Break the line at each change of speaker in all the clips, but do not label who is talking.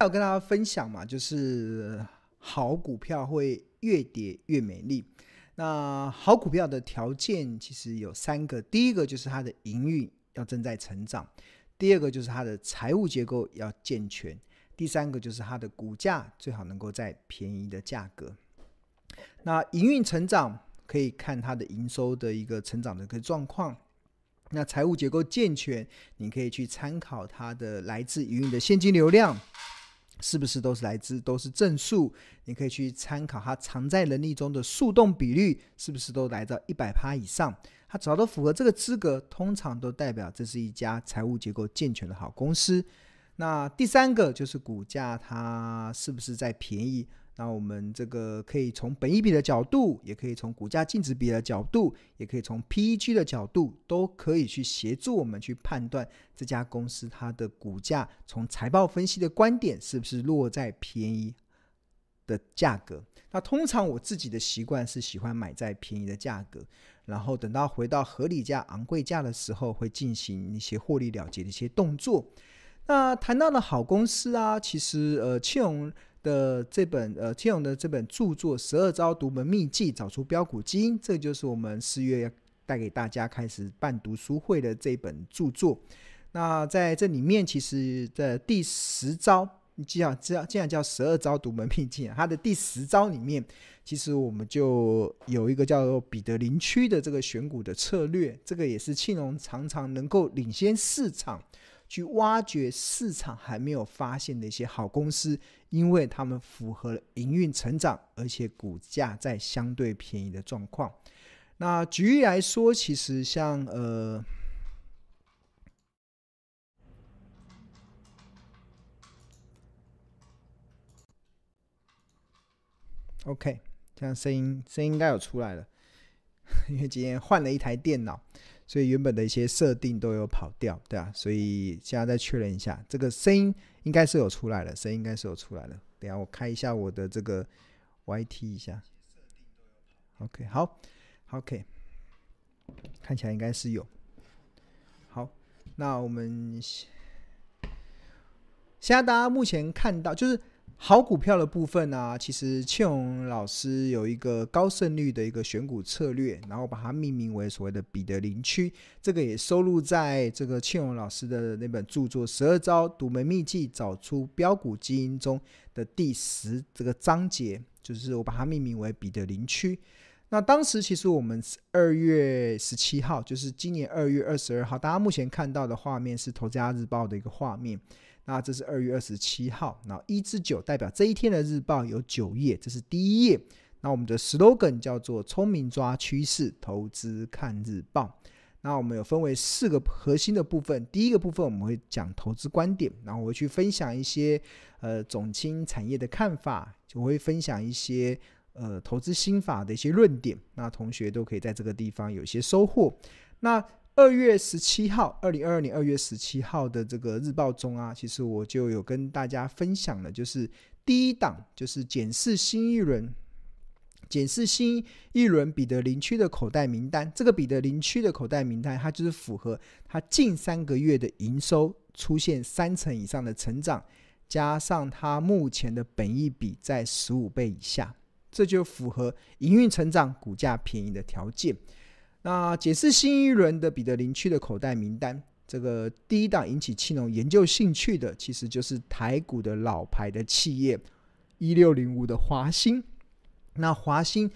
要跟大家分享嘛，就是好股票会越跌越美丽。那好股票的条件其实有三个，第一个就是它的营运要正在成长，第二个就是它的财务结构要健全，第三个就是它的股价最好能够在便宜的价格。那营运成长可以看它的营收的一个成长的一个状况，那财务结构健全，你可以去参考它的来自营运的现金流量。是不是都是来自都是正数？你可以去参考它偿债能力中的速动比率，是不是都来到一百趴以上？它只要都符合这个资格，通常都代表这是一家财务结构健全的好公司。那第三个就是股价，它是不是在便宜？那我们这个可以从本一比的角度，也可以从股价净值比的角度，也可以从 PEG 的角度，都可以去协助我们去判断这家公司它的股价从财报分析的观点是不是落在便宜的价格。那通常我自己的习惯是喜欢买在便宜的价格，然后等到回到合理价、昂贵价的时候，会进行一些获利了结的一些动作。那谈到了好公司啊，其实呃，庆荣。的这本呃，庆荣的这本著作《十二招独门秘技找出标股基因》，这就是我们四月要带给大家开始办读书会的这本著作。那在这里面，其实的第十招，你既然这样，既然叫十二招独门秘技，它的第十招里面，其实我们就有一个叫做彼得林区的这个选股的策略，这个也是庆荣常常能够领先市场。去挖掘市场还没有发现的一些好公司，因为他们符合营运成长，而且股价在相对便宜的状况。那举例来说，其实像呃，OK，这样声音声音应该有出来了，因为今天换了一台电脑。所以原本的一些设定都有跑掉，对啊，所以现在再确认一下，这个声音应该是有出来了，声音应该是有出来了。等下我开一下我的这个 YT 一下。OK，好，OK，看起来应该是有。好，那我们现在大家目前看到就是。好股票的部分呢、其实庆荣老师有一个高胜率的一个选股策略，然后把它命名为所谓的彼得林区，这个也收录在这个庆荣老师的那本著作《十二招独门秘技找出标股基因》中的第十这个章节，就是我把它命名为彼得林区。那当时其实我们二月十七号，就是今年二月二十二号，大家目前看到的画面是《投资家日报》的一个画面。那这是二月二十七号，那一至九代表这一天的日报有九页，这是第一页。那我们的 slogan 叫做“聪明抓趋势，投资看日报”。那我们有分为四个核心的部分，第一个部分我们会讲投资观点，然后我会去分享一些呃总经产业的看法，就会分享一些呃投资心法的一些论点。那同学都可以在这个地方有一些收获。那二月十七号，二零二二年二月十七号的这个日报中啊，其实我就有跟大家分享了，就是第一档就是检视新一轮，检视新一轮彼得林区的口袋名单。这个彼得林区的口袋名单，它就是符合它近三个月的营收出现三成以上的成长，加上它目前的本益比在十五倍以下，这就符合营运成长、股价便宜的条件。那解释新一轮的彼得林区的口袋名单，这个第一档引起庆荣研究兴趣的，其实就是台股的老牌的企业一六零五的华兴。那华兴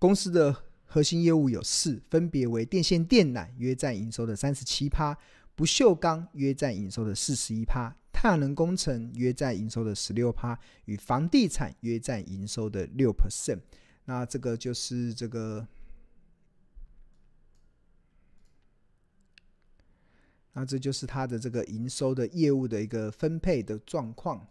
公司的核心业务有四，分别为电线电缆约占营收的三十七趴，不锈钢约占营收的四十一趴，太阳能工程约占营收的十六趴，与房地产约占营收的六 percent。那这个就是这个。那这就是它的这个营收的业务的一个分配的状况，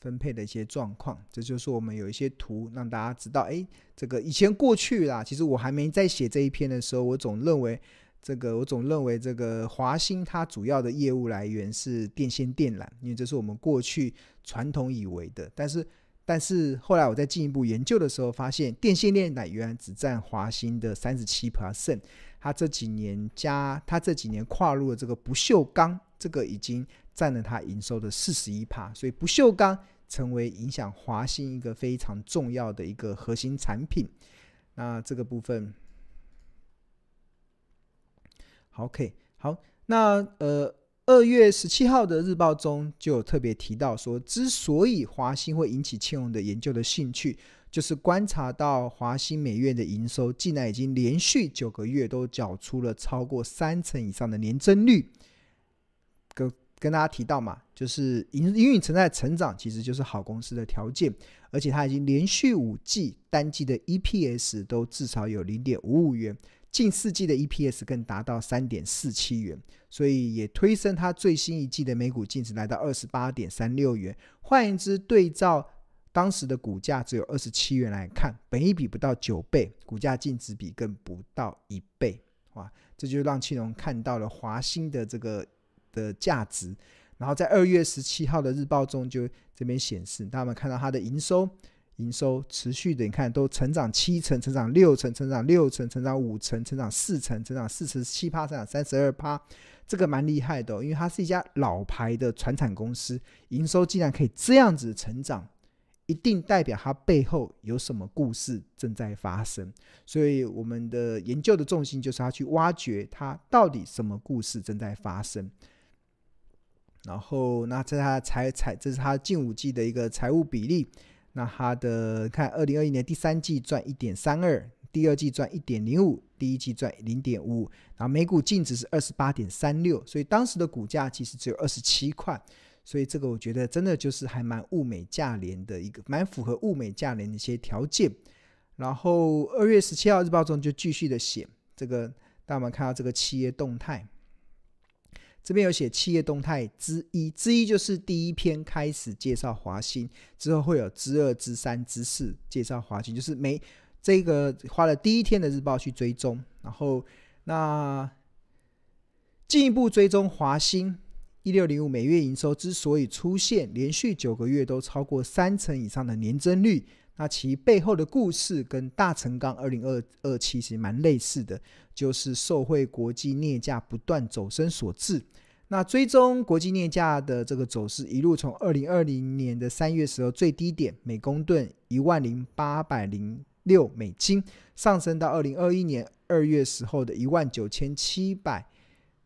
分配的一些状况。这就是我们有一些图让大家知道，哎，这个以前过去啦，其实我还没在写这一篇的时候，我总认为这个，我总认为这个华兴它主要的业务来源是电线电缆，因为这是我们过去传统以为的。但是，但是后来我在进一步研究的时候，发现电线电缆原只占华兴的三十七 percent。他这几年加，它这几年跨入了这个不锈钢这个已经占了它营收的四十一趴，所以不锈钢成为影响华新一个非常重要的一个核心产品。那这个部分，，OK，好，那呃。二月十七号的日报中就有特别提到说，之所以华新会引起庆隆的研究的兴趣，就是观察到华新美院的营收竟然已经连续九个月都缴出了超过三成以上的年增率。跟跟大家提到嘛，就是营营运存在成长，其实就是好公司的条件，而且它已经连续五季单季的 EPS 都至少有零点五五元。近四季的 EPS 更达到三点四七元，所以也推升它最新一季的每股净值来到二十八点三六元。换言之，对照当时的股价只有二十七元来看，本益比不到九倍，股价净值比更不到一倍。哇，这就让青龙看到了华兴的这个的价值。然后在二月十七号的日报中就这边显示，大家们看到它的营收。营收持续的，你看都成长七成，成长六成，成长六成，成长五成，成长四成，成长四十七趴，成长三十二趴，这个蛮厉害的，因为它是一家老牌的传产公司，营收竟然可以这样子成长，一定代表它背后有什么故事正在发生。所以我们的研究的重心就是要去挖掘它到底什么故事正在发生。然后，那这是它财财，这是它近五季的一个财务比例。那它的看，二零二一年第三季赚一点三二，第二季赚一点零五，第一季赚零点五，然后每股净值是二十八点三六，所以当时的股价其实只有二十七块，所以这个我觉得真的就是还蛮物美价廉的一个，蛮符合物美价廉的一些条件。然后二月十七号日报中就继续的写这个，大家们看到这个企业动态。这边有写企业动态之一，之一就是第一篇开始介绍华新，之后会有之二、之三、之四介绍华新，就是每这个花了第一天的日报去追踪，然后那进一步追踪华新一六零五每月营收之所以出现连续九个月都超过三成以上的年增率，那其背后的故事跟大成钢二零二二其实蛮类似的。就是受惠国际镍价不断走升所致。那追踪国际镍价的这个走势，一路从二零二零年的三月时候最低点每公吨一万零八百零六美金，上升到二零二一年二月时候的一万九千七百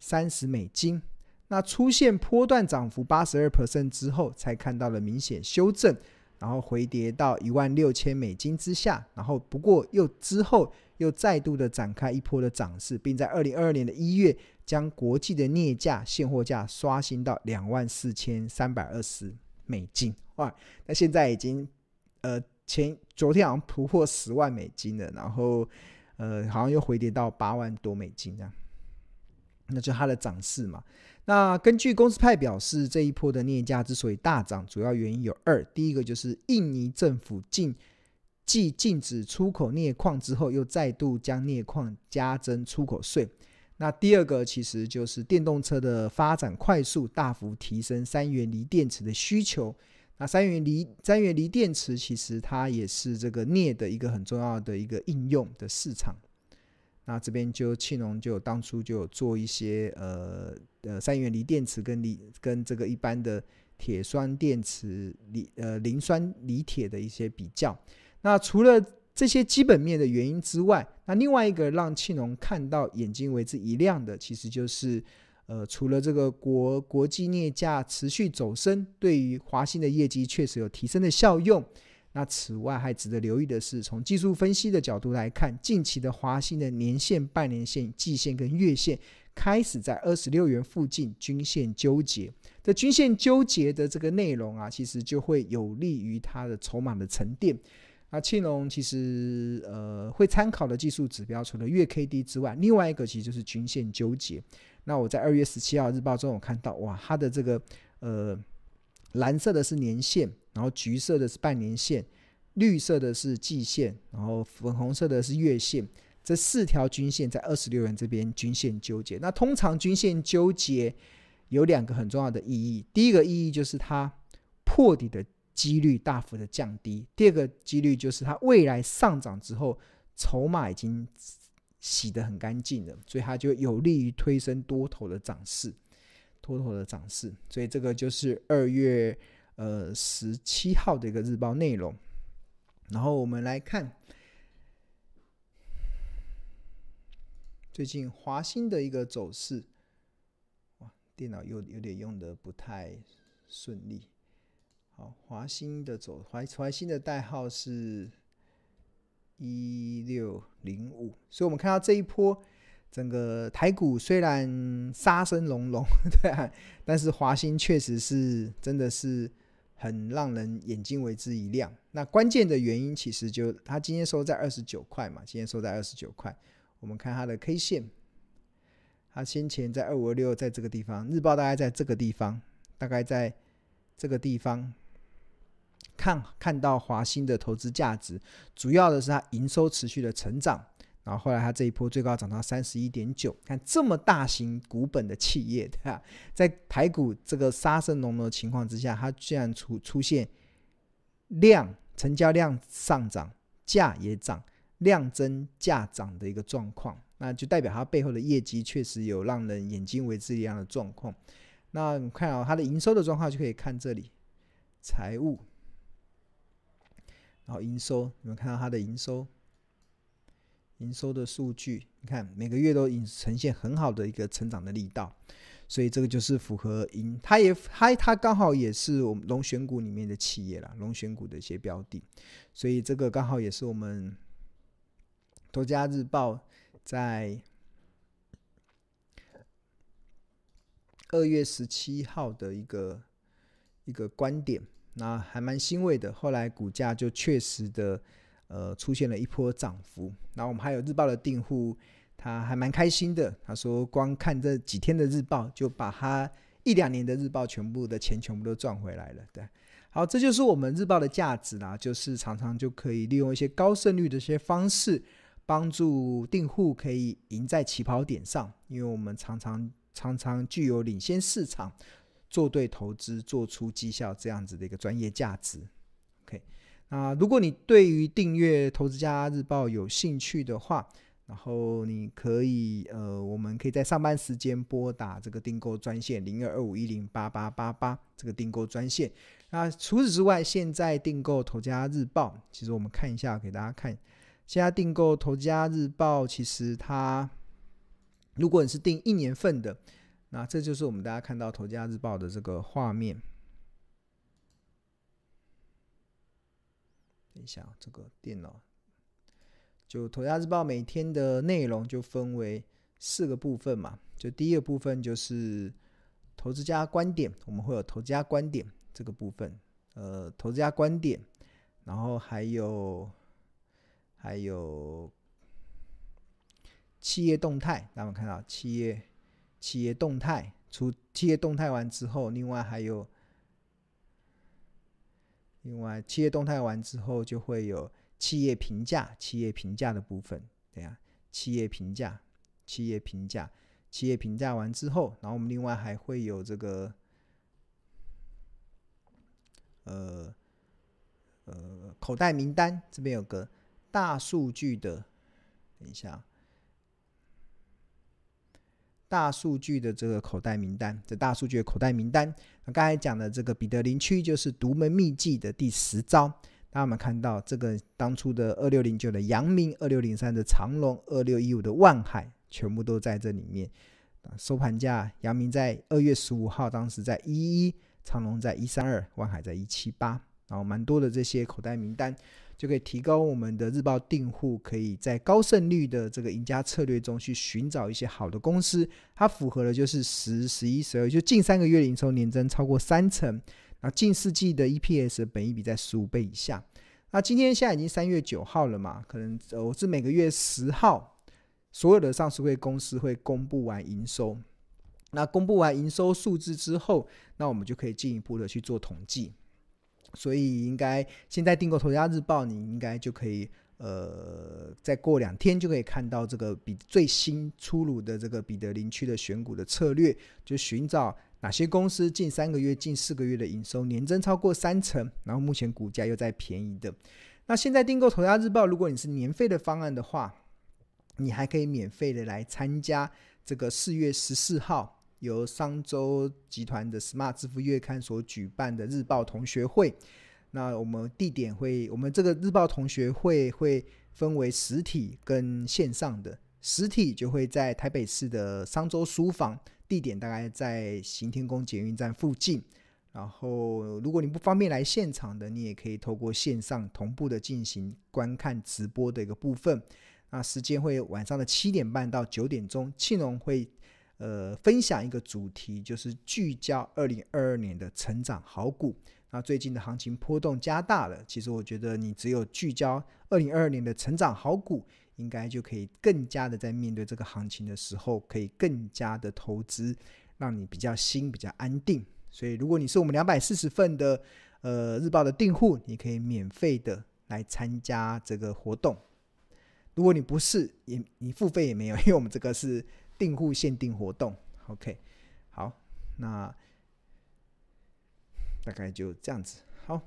三十美金。那出现波段涨幅八十二 percent 之后，才看到了明显修正，然后回跌到一万六千美金之下。然后不过又之后。又再度的展开一波的涨势，并在二零二二年的一月将国际的镍价现货价刷新到两万四千三百二十美金。哇，那现在已经呃前昨天好像突破十万美金了，然后呃好像又回跌到八万多美金这样，那就它的涨势嘛。那根据公司派表示，这一波的镍价之所以大涨，主要原因有二，第一个就是印尼政府禁。继禁止出口镍矿之后，又再度将镍矿加征出口税。那第二个其实就是电动车的发展快速，大幅提升三元锂电池的需求。那三元锂三元锂电池其实它也是这个镍的一个很重要的一个应用的市场。那这边就庆隆就当初就有做一些呃呃三元锂电池跟锂跟这个一般的铁酸电池锂呃磷酸锂铁的一些比较。那除了这些基本面的原因之外，那另外一个让庆隆看到眼睛为之一亮的，其实就是，呃，除了这个国国际镍价持续走升，对于华新的业绩确实有提升的效用。那此外还值得留意的是，从技术分析的角度来看，近期的华兴的年线、半年线、季线跟月线开始在二十六元附近均线纠结。这均线纠结的这个内容啊，其实就会有利于它的筹码的沉淀。那庆隆其实呃会参考的技术指标，除了月 K D 之外，另外一个其实就是均线纠结。那我在二月十七号日报中，我看到哇，它的这个呃蓝色的是年线，然后橘色的是半年线，绿色的是季线，然后粉红色的是月线，这四条均线在二十六元这边均线纠结。那通常均线纠结有两个很重要的意义，第一个意义就是它破底的。几率大幅的降低。第二个几率就是它未来上涨之后，筹码已经洗得很干净了，所以它就有利于推升多头的涨势。多头的涨势。所以这个就是二月呃十七号的一个日报内容。然后我们来看最近华兴的一个走势。哇，电脑又有点用的不太顺利。好，华兴的走华华兴的代号是一六零五，所以我们看到这一波整个台股虽然杀声隆隆，对啊，但是华兴确实是真的是很让人眼睛为之一亮。那关键的原因其实就它今天收在二十九块嘛，今天收在二十九块。我们看它的 K 线，它先前在二五二六，在这个地方，日报大概在这个地方，大概在这个地方。看看到华兴的投资价值，主要的是它营收持续的成长，然后后来它这一波最高涨到三十一点九。看这么大型股本的企业，对吧？在台股这个杀声隆隆的情况之下，它居然出出现量成交量上涨，价也涨，量增价涨的一个状况，那就代表它背后的业绩确实有让人眼睛为之一亮的状况。那你看啊、哦，它的营收的状况就可以看这里，财务。然后营收，你们看到它的营收，营收的数据，你看每个月都已呈现很好的一个成长的力道，所以这个就是符合营，它也它它刚好也是我们龙选股里面的企业啦，龙选股的一些标的，所以这个刚好也是我们多家日报在二月十七号的一个一个观点。那还蛮欣慰的，后来股价就确实的，呃，出现了一波涨幅。然后我们还有日报的订户，他还蛮开心的，他说光看这几天的日报，就把他一两年的日报全部的钱全部都赚回来了。对，好，这就是我们日报的价值啦，就是常常就可以利用一些高胜率的一些方式，帮助订户可以赢在起跑点上，因为我们常常常常具有领先市场。做对投资，做出绩效，这样子的一个专业价值。OK，那如果你对于订阅《投资家日报》有兴趣的话，然后你可以呃，我们可以在上班时间拨打这个订购专线零二二五一零八八八八这个订购专线。那除此之外，现在订购《投家日报》，其实我们看一下，给大家看。现在订购《投家日报》，其实它如果你是订一年份的。那这就是我们大家看到《投家日报》的这个画面。等一下，这个电脑就《头家日报》每天的内容就分为四个部分嘛。就第一个部分就是投资家观点，我们会有投资家观点这个部分，呃，投资家观点，然后还有还有企业动态，大家看到企业。企业动态，除企业动态完之后，另外还有，另外企业动态完之后就会有企业评价，企业评价的部分，对呀，企业评价，企业评价，企业评价完之后，然后我们另外还会有这个，呃，呃，口袋名单，这边有个大数据的，等一下。大数据的这个口袋名单，这大数据的口袋名单，那刚才讲的这个彼得林区就是独门秘技的第十招。那我们看到这个当初的二六零九的阳明，二六零三的长荣，二六一五的万海，全部都在这里面。收盘价，阳明在二月十五号当时在一一，长荣在一三二，万海在一七八，然后蛮多的这些口袋名单。就可以提高我们的日报订户，可以在高胜率的这个赢家策略中去寻找一些好的公司，它符合的就是十、十一、十二，就近三个月营收年增超过三成，那近四季的 EPS 本益比在十五倍以下。那今天现在已经三月九号了嘛，可能我是每个月十号，所有的上市会公司会公布完营收，那公布完营收数字之后，那我们就可以进一步的去做统计。所以应该现在订购《头家日报》，你应该就可以，呃，再过两天就可以看到这个比最新出炉的这个彼得林区的选股的策略，就寻找哪些公司近三个月、近四个月的营收年增超过三成，然后目前股价又在便宜的。那现在订购《投家日报》，如果你是年费的方案的话，你还可以免费的来参加这个四月十四号由商周集团的 Smart 支付月刊所举办的日报同学会。那我们地点会，我们这个日报同学会会分为实体跟线上的。实体就会在台北市的商周书房，地点大概在行天宫捷运站附近。然后，如果你不方便来现场的，你也可以透过线上同步的进行观看直播的一个部分。那时间会晚上的七点半到九点钟，庆隆会呃分享一个主题，就是聚焦二零二二年的成长好股。那最近的行情波动加大了，其实我觉得你只有聚焦二零二二年的成长好股，应该就可以更加的在面对这个行情的时候，可以更加的投资，让你比较心比较安定。所以，如果你是我们两百四十份的呃日报的订户，你可以免费的来参加这个活动。如果你不是，也你付费也没有，因为我们这个是订户限定活动。OK，好，那大概就这样子。好。